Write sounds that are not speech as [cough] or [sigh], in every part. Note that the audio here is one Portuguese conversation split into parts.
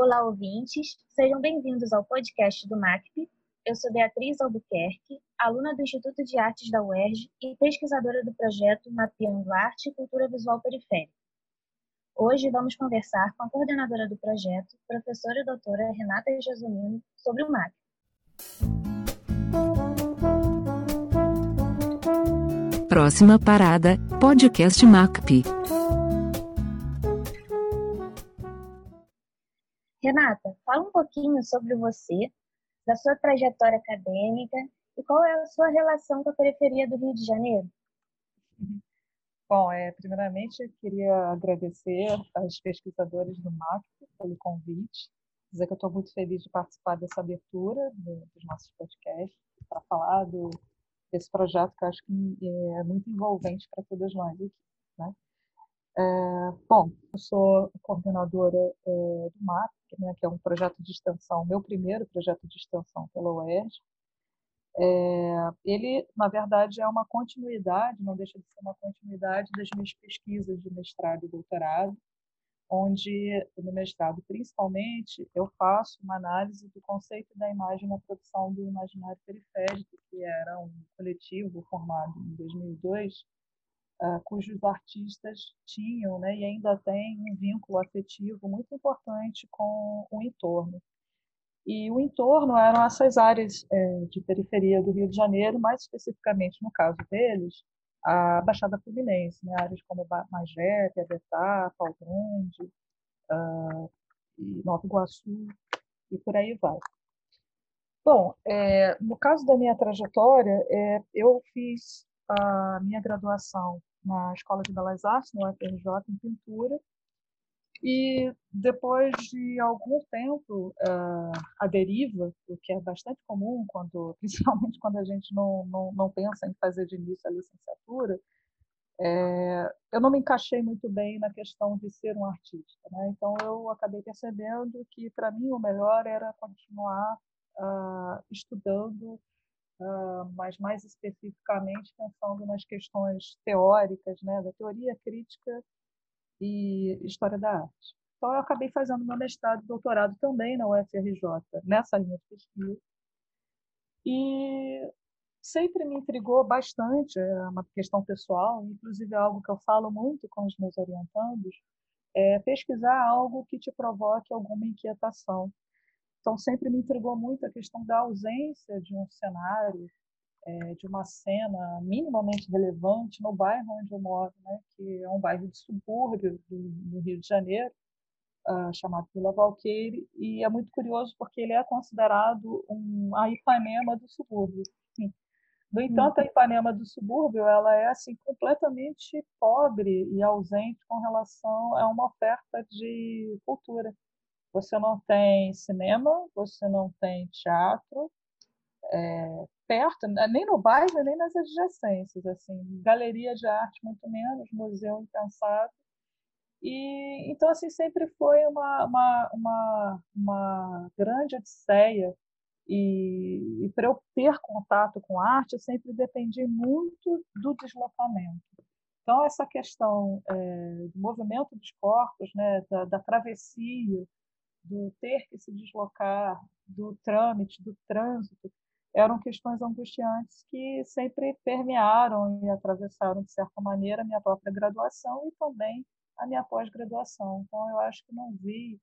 Olá, ouvintes. Sejam bem-vindos ao podcast do MACP. Eu sou Beatriz Albuquerque, aluna do Instituto de Artes da UERJ e pesquisadora do projeto Mapeando Arte e Cultura Visual Periférica. Hoje vamos conversar com a coordenadora do projeto, professora e doutora Renata Jesumindo, sobre o MACP. Próxima parada, podcast MACP. Renata, fala um pouquinho sobre você, da sua trajetória acadêmica e qual é a sua relação com a periferia do Rio de Janeiro. Bom, é, primeiramente eu queria agradecer aos pesquisadores do MAC pelo convite, dizer que eu estou muito feliz de participar dessa abertura do, dos nossos podcasts para falar do, desse projeto que eu acho que é muito envolvente para todas nós aqui. Né? É, bom, eu sou coordenadora é, do MAP, né, que é um projeto de extensão, meu primeiro projeto de extensão pela UERJ. É, ele, na verdade, é uma continuidade, não deixa de ser uma continuidade das minhas pesquisas de mestrado e doutorado, onde, no mestrado, principalmente, eu faço uma análise do conceito da imagem na produção do imaginário periférico, que era um coletivo formado em 2002, uh, cujos artistas tinham né, e ainda têm um vínculo afetivo muito importante com o entorno. E o entorno eram essas áreas é, de periferia do Rio de Janeiro, mais especificamente no caso deles, a Baixada Fluminense, né, áreas como Magé, Piabetá, Pau Grande, uh, Nova Iguaçu, e por aí vai. Bom, é, no caso da minha trajetória, é, eu fiz a minha graduação na Escola de Belas Artes, no UFRJ, em pintura. E depois de algum tempo uh, a deriva, o que é bastante comum, quando, [laughs] principalmente quando a gente não, não, não pensa em fazer de início a licenciatura, é, eu não me encaixei muito bem na questão de ser um artista. Né? Então, eu acabei percebendo que, para mim, o melhor era continuar uh, estudando mas mais especificamente pensando nas questões teóricas, né, da teoria crítica e história da arte. Então, eu acabei fazendo meu mestrado e doutorado também na UFRJ, nessa linha de pesquisa. E sempre me intrigou bastante, é uma questão pessoal, inclusive é algo que eu falo muito com os meus orientandos, é pesquisar algo que te provoque alguma inquietação. Então, sempre me intrigou muito a questão da ausência de um cenário, é, de uma cena minimamente relevante no bairro onde eu moro, né, que é um bairro de subúrbio do, do Rio de Janeiro, uh, chamado Vila Valqueire, e é muito curioso porque ele é considerado um, a Ipanema do subúrbio. No entanto, a. Ipanema do subúrbio ela é assim completamente pobre e ausente com relação a uma oferta de cultura. Você não tem cinema, você não tem teatro é, perto, né, nem no bairro, nem nas adjacências. Assim, galeria de arte, muito menos, museu impensado. E, então, assim, sempre foi uma, uma, uma, uma grande odisseia. E, e para eu ter contato com arte, eu sempre dependi muito do deslocamento. Então, essa questão é, do movimento dos corpos, né, da, da travessia, do ter que se deslocar, do trâmite, do trânsito, eram questões angustiantes que sempre permearam e atravessaram, de certa maneira, a minha própria graduação e também a minha pós-graduação. Então, eu acho que não vi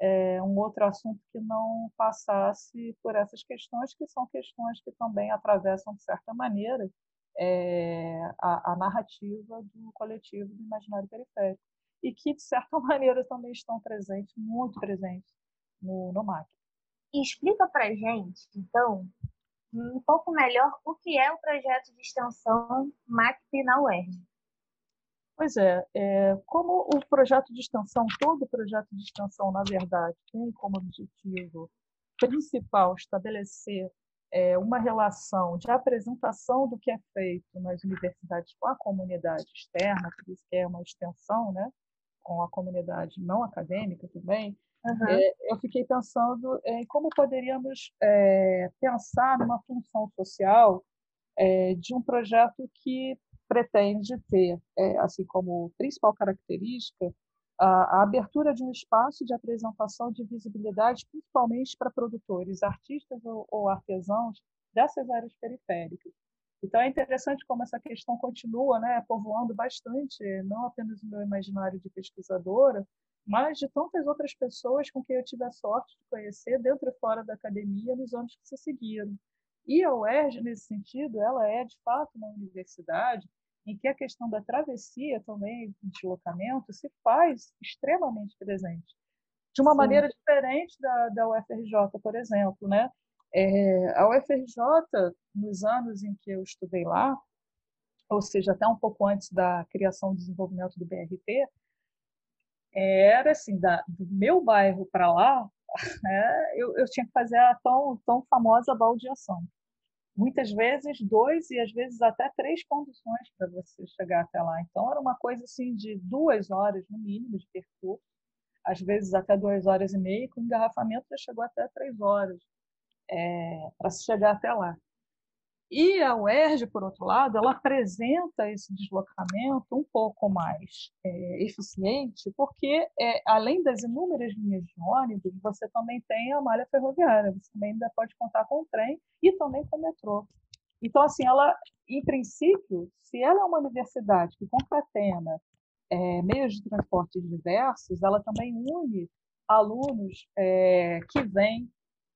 é, um outro assunto que não passasse por essas questões, que são questões que também atravessam, de certa maneira, é, a, a narrativa do coletivo do imaginário periférico e que, de certa [laughs] maneira, também estão presentes, muito presentes no, no MAC. Explica para gente, então, um pouco melhor o que é o projeto de extensão MACP na UERJ. Pois é, é, como o projeto de extensão, todo projeto de extensão, na verdade, tem como objetivo principal estabelecer é, uma relação de apresentação do que é feito nas universidades com a comunidade externa, por isso que é uma extensão, né? Com a comunidade não acadêmica também, uhum. é, eu fiquei pensando em como poderíamos é, pensar numa função social é, de um projeto que pretende ter, é, assim como principal característica, a, a abertura de um espaço de apresentação de visibilidade, principalmente para produtores, artistas ou, ou artesãos dessas áreas periféricas. Então é interessante como essa questão continua, né, povoando bastante, não apenas o meu imaginário de pesquisadora, mas de tantas outras pessoas com quem eu tive a sorte de conhecer dentro e fora da academia nos anos que se seguiram. E a UERJ, nesse sentido, ela é de fato uma universidade em que a questão da travessia também, deslocamento, se faz extremamente presente. De uma Sim. maneira diferente da, da UFRJ, por exemplo. Né? É, a UFRJ, nos anos em que eu estudei lá, ou seja, até um pouco antes da criação e desenvolvimento do BRT, era assim, da, do meu bairro para lá, [laughs] né, eu, eu tinha que fazer a tão, tão famosa baldeação muitas vezes dois e às vezes até três conduções para você chegar até lá. Então era uma coisa assim de duas horas no mínimo de percurso, às vezes até duas horas e meia, com engarrafamento já chegou até três horas é, para se chegar até lá. E a UERJ, por outro lado, ela apresenta esse deslocamento um pouco mais é, eficiente, porque, é, além das inúmeras linhas de ônibus, você também tem a malha ferroviária, você também ainda pode contar com o trem e também com o metrô. Então, assim, ela, em princípio, se ela é uma universidade que concatena é, meios de transporte diversos, ela também une alunos é, que vêm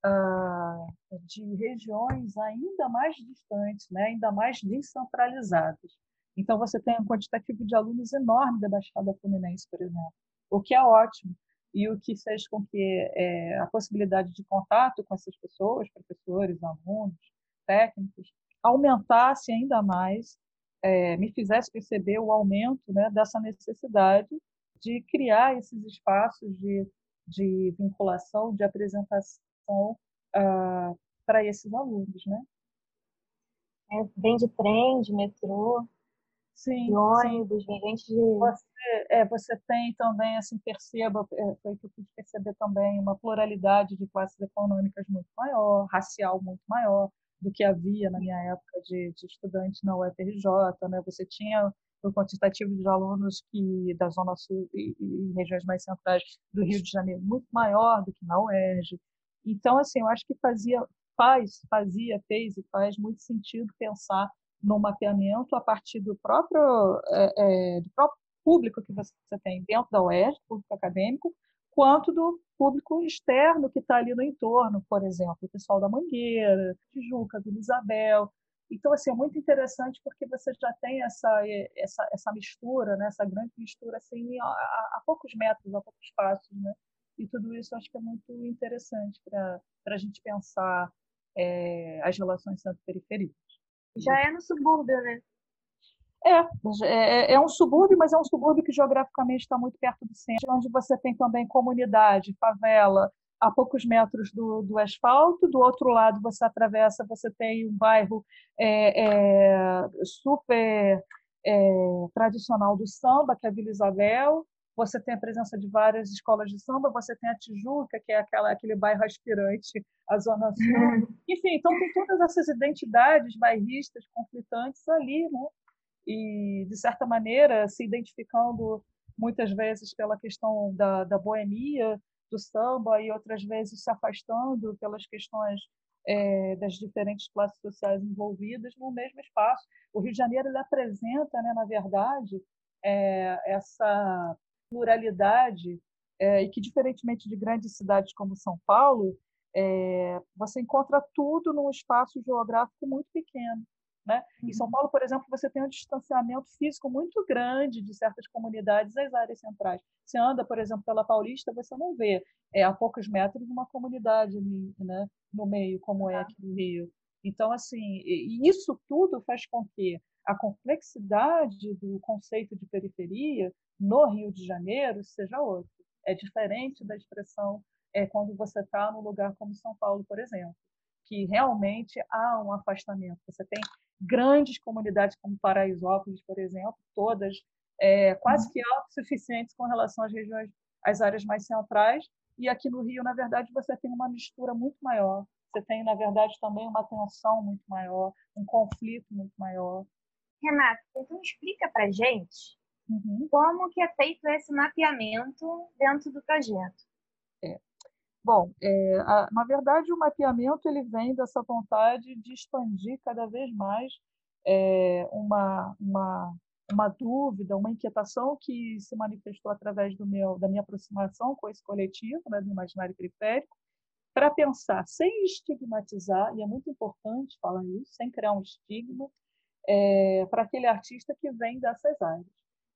ah, de regiões ainda mais distantes, né, ainda mais descentralizadas. Então, você tem um quantitativo de alunos enorme da Baixada Fluminense, por exemplo, o que é ótimo, e o que fez com que é, a possibilidade de contato com essas pessoas, professores, alunos, técnicos, aumentasse ainda mais, é, me fizesse perceber o aumento né, dessa necessidade de criar esses espaços de, de vinculação, de apresentação uh, ah, para esses alunos, né? É, vem de trem, de metrô, sim, de ônibus, sim. vem gente de... Você, é, você tem também, assim, perceba, é, foi que eu pude perceber também, uma pluralidade de classes econômicas muito maior, racial muito maior do que havia na minha época de, de estudante na UFRJ, né? Você tinha o quantitativo de alunos que da Zona Sul e, e regiões mais centrais do Rio de Janeiro muito maior do que na UERJ. Então, assim, eu acho que fazia, faz, fazia, fez e faz muito sentido pensar no mapeamento a partir do próprio, é, é, do próprio público que você tem dentro da UERJ, público acadêmico, quanto do público externo que está ali no entorno, por exemplo, o pessoal da Mangueira, Tijuca, Vila Isabel. Então, assim, é muito interessante porque você já tem essa, essa, essa mistura, né? essa grande mistura assim, a, a poucos metros, a poucos passos, né? E tudo isso acho que é muito interessante para a gente pensar é, as relações centro-periferia. Já é no subúrbio, né? É, é, é, um subúrbio, mas é um subúrbio que geograficamente está muito perto do centro, onde você tem também comunidade, favela, a poucos metros do, do asfalto. Do outro lado, você atravessa, você tem um bairro é, é, super é, tradicional do samba, que é a Vila Isabel você tem a presença de várias escolas de samba, você tem a Tijuca, que é aquela, aquele bairro aspirante, a Zona Sul. [laughs] Enfim, então tem todas essas identidades bairristas, conflitantes ali, né? E, de certa maneira, se identificando muitas vezes pela questão da, da boemia, do samba, e outras vezes se afastando pelas questões é, das diferentes classes sociais envolvidas no mesmo espaço. O Rio de Janeiro ele apresenta, né, na verdade, é, essa pluralidade é, e que, diferentemente de grandes cidades como São Paulo, é, você encontra tudo num espaço geográfico muito pequeno. Né? Em São uhum. Paulo, por exemplo, você tem um distanciamento físico muito grande de certas comunidades das áreas centrais. Você anda, por exemplo, pela Paulista, você não vê é, a poucos metros uma comunidade ali, né, no meio, como é aqui no Rio. Então, assim, e isso tudo faz com que a complexidade do conceito de periferia no Rio de Janeiro seja outra. É diferente da expressão é, quando você está num lugar como São Paulo, por exemplo, que realmente há um afastamento. Você tem grandes comunidades como Paraisópolis, por exemplo, todas é, quase que autossuficientes com relação às regiões, às áreas mais centrais. E aqui no Rio, na verdade, você tem uma mistura muito maior. Você tem, na verdade, também uma tensão muito maior, um conflito muito maior. Renata, então explica para gente Uhum. Como que é feito esse mapeamento dentro do projeto? É. Bom, é, a, na verdade, o mapeamento ele vem dessa vontade de expandir cada vez mais é, uma, uma, uma dúvida, uma inquietação que se manifestou através do meu, da minha aproximação com esse coletivo, né, do imaginário periférico, para pensar sem estigmatizar, e é muito importante falar isso, sem criar um estigma, é, para aquele artista que vem dessas áreas.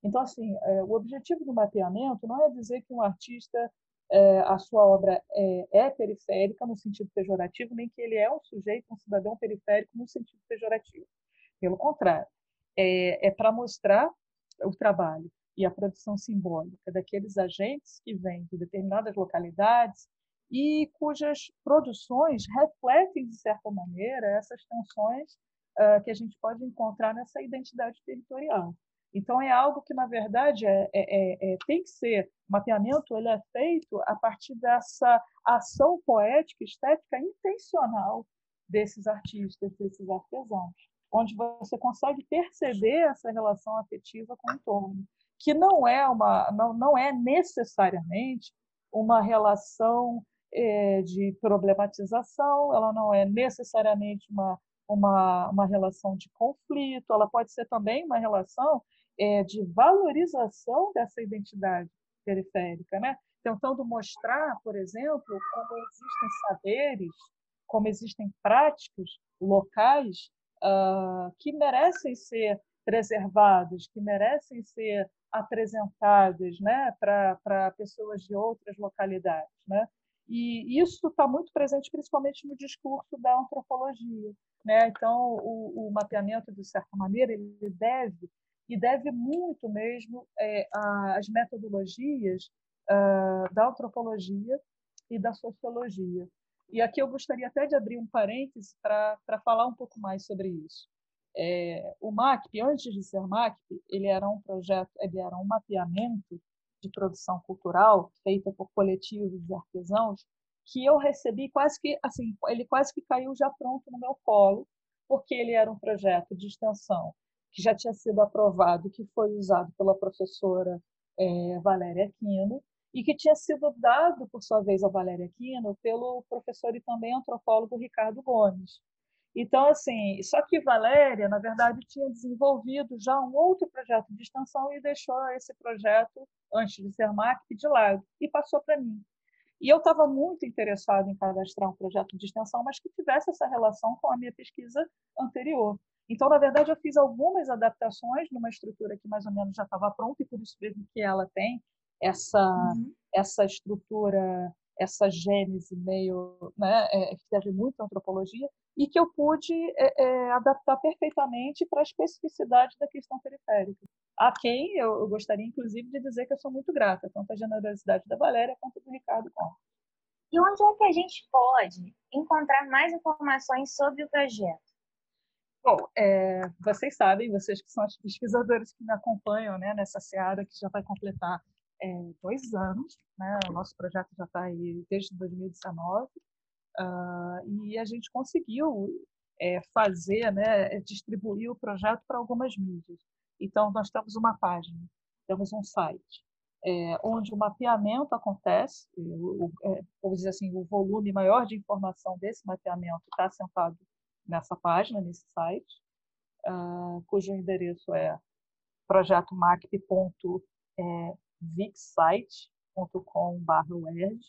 Então, assim, é, o objetivo do mapeamento não é dizer que um artista, é, a sua obra é, é, periférica no sentido pejorativo, nem que ele é um sujeito, um cidadão periférico no sentido pejorativo. Pelo contrário, é, é para mostrar o trabalho e a produção simbólica daqueles agentes que vêm de determinadas localidades e cujas produções refletem, de certa maneira, essas tensões uh, que a gente pode encontrar nessa identidade territorial. Então, é algo que, na verdade, é, é, é, é, tem que ser. O mapeamento ele é feito a partir dessa ação poética, estética intencional desses artistas, desses artesãos, onde você consegue perceber essa relação afetiva com o entorno, que não é, uma, não, não é necessariamente uma relação de problematização, ela não é necessariamente uma, uma, uma relação de conflito, ela pode ser também uma relação é, de valorização dessa identidade periférica, né? tentando mostrar, por exemplo, como existem saberes, como existem práticas locais uh, que merecem ser preservadas, que merecem ser apresentadas né, para pessoas de outras localidades. Né? E isso está muito presente, principalmente no discurso da antropologia. Né? Então, o, o mapeamento, de certa maneira, ele deve e deve muito mesmo é, às metodologias uh, da antropologia e da sociologia. E aqui eu gostaria até de abrir um parêntese para falar um pouco mais sobre isso. É, o MACP, antes de ser MACP, ele era um projeto, ele era um mapeamento de produção cultural feita por coletivos de artesãos que eu recebi quase que assim, ele quase que caiu já pronto no meu colo, porque ele era um projeto de extensão que já tinha sido aprovado, que foi usado pela professora é, Valéria Aquino, e que tinha sido dado, por sua vez, a Valéria Aquino pelo professor e também antropólogo Ricardo Gomes. Então, assim, só que Valéria, na verdade, tinha desenvolvido já um outro projeto de extensão e deixou esse projeto, antes de ser MAC, de lado, e passou para mim. E eu estava muito interessado em cadastrar um projeto de extensão, mas que tivesse essa relação com a minha pesquisa anterior. Então, na verdade, eu fiz algumas adaptações numa estrutura que mais ou menos já estava pronta, e por isso mesmo que ela tem essa, uhum. essa estrutura, essa gênese meio, né, é, que teve muita antropologia, e que eu pude é, é, adaptar perfeitamente para a especificidade da questão periférica. A quem eu, eu, gostaria, inclusive, de dizer que eu sou muito grata, tanto à generosidade da Valéria quanto do Ricardo Conte. E onde é que a gente pode encontrar mais informações sobre o projeto? Bom, é, vocês sabem, vocês que são os pesquisadores que me acompanham né, nessa seara que já vai completar é, dois anos, né? o nosso projeto já está aí desde 2019, uh, e a gente conseguiu é, fazer, né, distribuir o projeto para algumas mídias. Então, nós temos uma página, temos um site, é, onde o mapeamento acontece, o, é, vamos dizer assim, o volume maior de informação desse mapeamento está assentado nessa página, nesse site, uh, cujo endereço é projetomac.vixsite.com.br.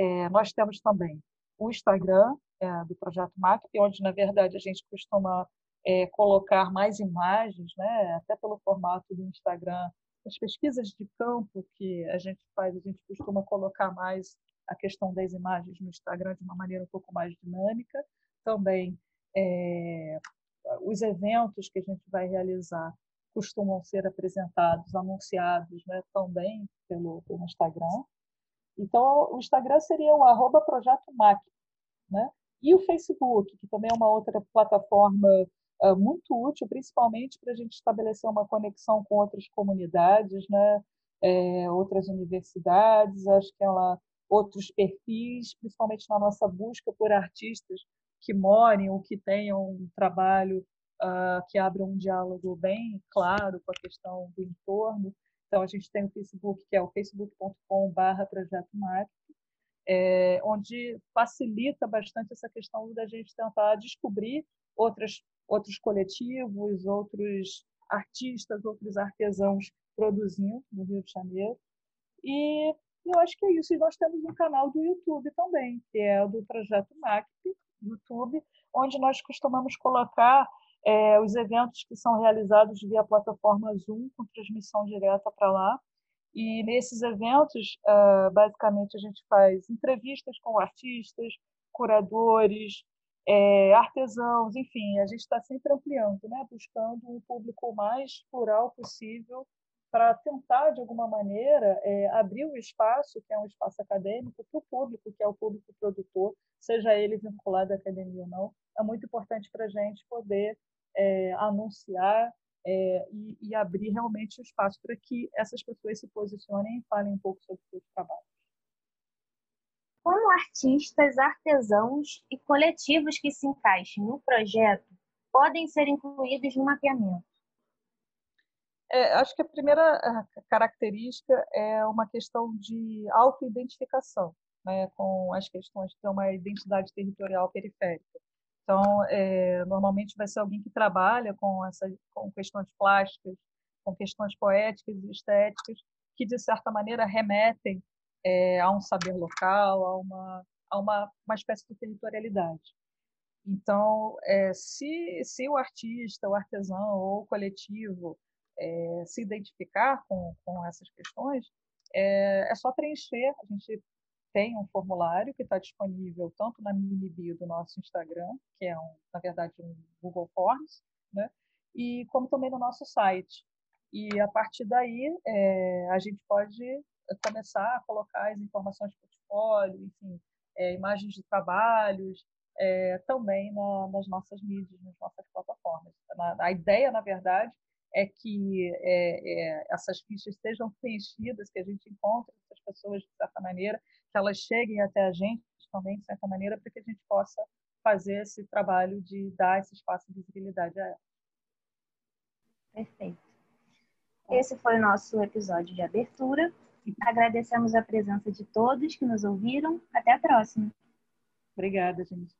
É, nós temos também o Instagram é, do Projeto MAC, onde, na verdade, a gente costuma é, colocar mais imagens, né, até pelo formato do Instagram. As pesquisas de campo que a gente faz, a gente costuma colocar mais a questão das imagens no Instagram de uma maneira um pouco mais dinâmica. Também é, os eventos que a gente vai realizar costumam ser apresentados, anunciados né, também pelo, pelo Instagram. Então, o Instagram seria o arroba projeto MAC, né? E o Facebook, que também é uma outra plataforma uh, muito útil, principalmente para a gente estabelecer uma conexão com outras comunidades, né? É, outras universidades, acho que ela outros perfis, principalmente na nossa busca por artistas que morem ou que tenham um trabalho uh, que abram um diálogo bem claro com a questão do entorno. Então, a gente tem o Facebook, que é o facebook.com.br Projeto é, onde facilita bastante essa questão da gente tentar descobrir outras, outros coletivos, outros artistas, outros artesãos produzindo no Rio de Janeiro. E eu acho que é isso. E nós temos um canal do YouTube também, que é o do Projeto MACP, YouTube, onde nós costumamos colocar é, os eventos que são realizados via plataforma Zoom, com transmissão direta para lá. E nesses eventos, uh, basicamente, a gente faz entrevistas com artistas, curadores, é, artesãos, enfim, a gente está sempre ampliando, né? buscando um público mais plural possível para tentar, de alguma maneira, é, abrir o espaço, que é um espaço acadêmico, para o público, que é o público produtor, seja ele vinculado à academia ou não. É muito importante para a gente poder é, anunciar é, e, e, abrir realmente o espaço para que essas pessoas se posicionem e falem um pouco sobre seus trabalhos. Como artistas, artesãos e coletivos que se encaixem no projeto podem ser incluídos no mapeamento? É, acho que a primeira característica é uma questão de autoidentificação, né, com as questões ter uma identidade territorial periférica. Então, é, normalmente vai ser alguém que trabalha com, essa, com questões plásticas, com questões poéticas e estéticas, que, de certa maneira, remetem é, a um saber local, a uma, a uma, uma espécie de territorialidade. Então, é, se, se o artista, o artesão ou o coletivo é, se identificar com, com essas questões, é, é só preencher. A gente tem um formulário que está disponível tanto na mini bio do nosso Instagram, que é, um, na verdade, um Google Forms, né? e como também no nosso site. E a partir daí, é, a gente pode começar a colocar as informações de portfólio, enfim, é, imagens de trabalhos, é, também na, nas nossas mídias, nas nossas plataformas. Na, a ideia, na verdade, é que é, é, essas fichas sejam preenchidas, que a gente encontre essas pessoas de certa maneira, que elas cheguem até a gente também, de certa maneira, para que a gente possa fazer esse trabalho de dar esse espaço de visibilidade a elas. Perfeito. Esse foi o nosso episódio de abertura. Agradecemos a presença de todos que nos ouviram. Até a próxima. Obrigada, gente.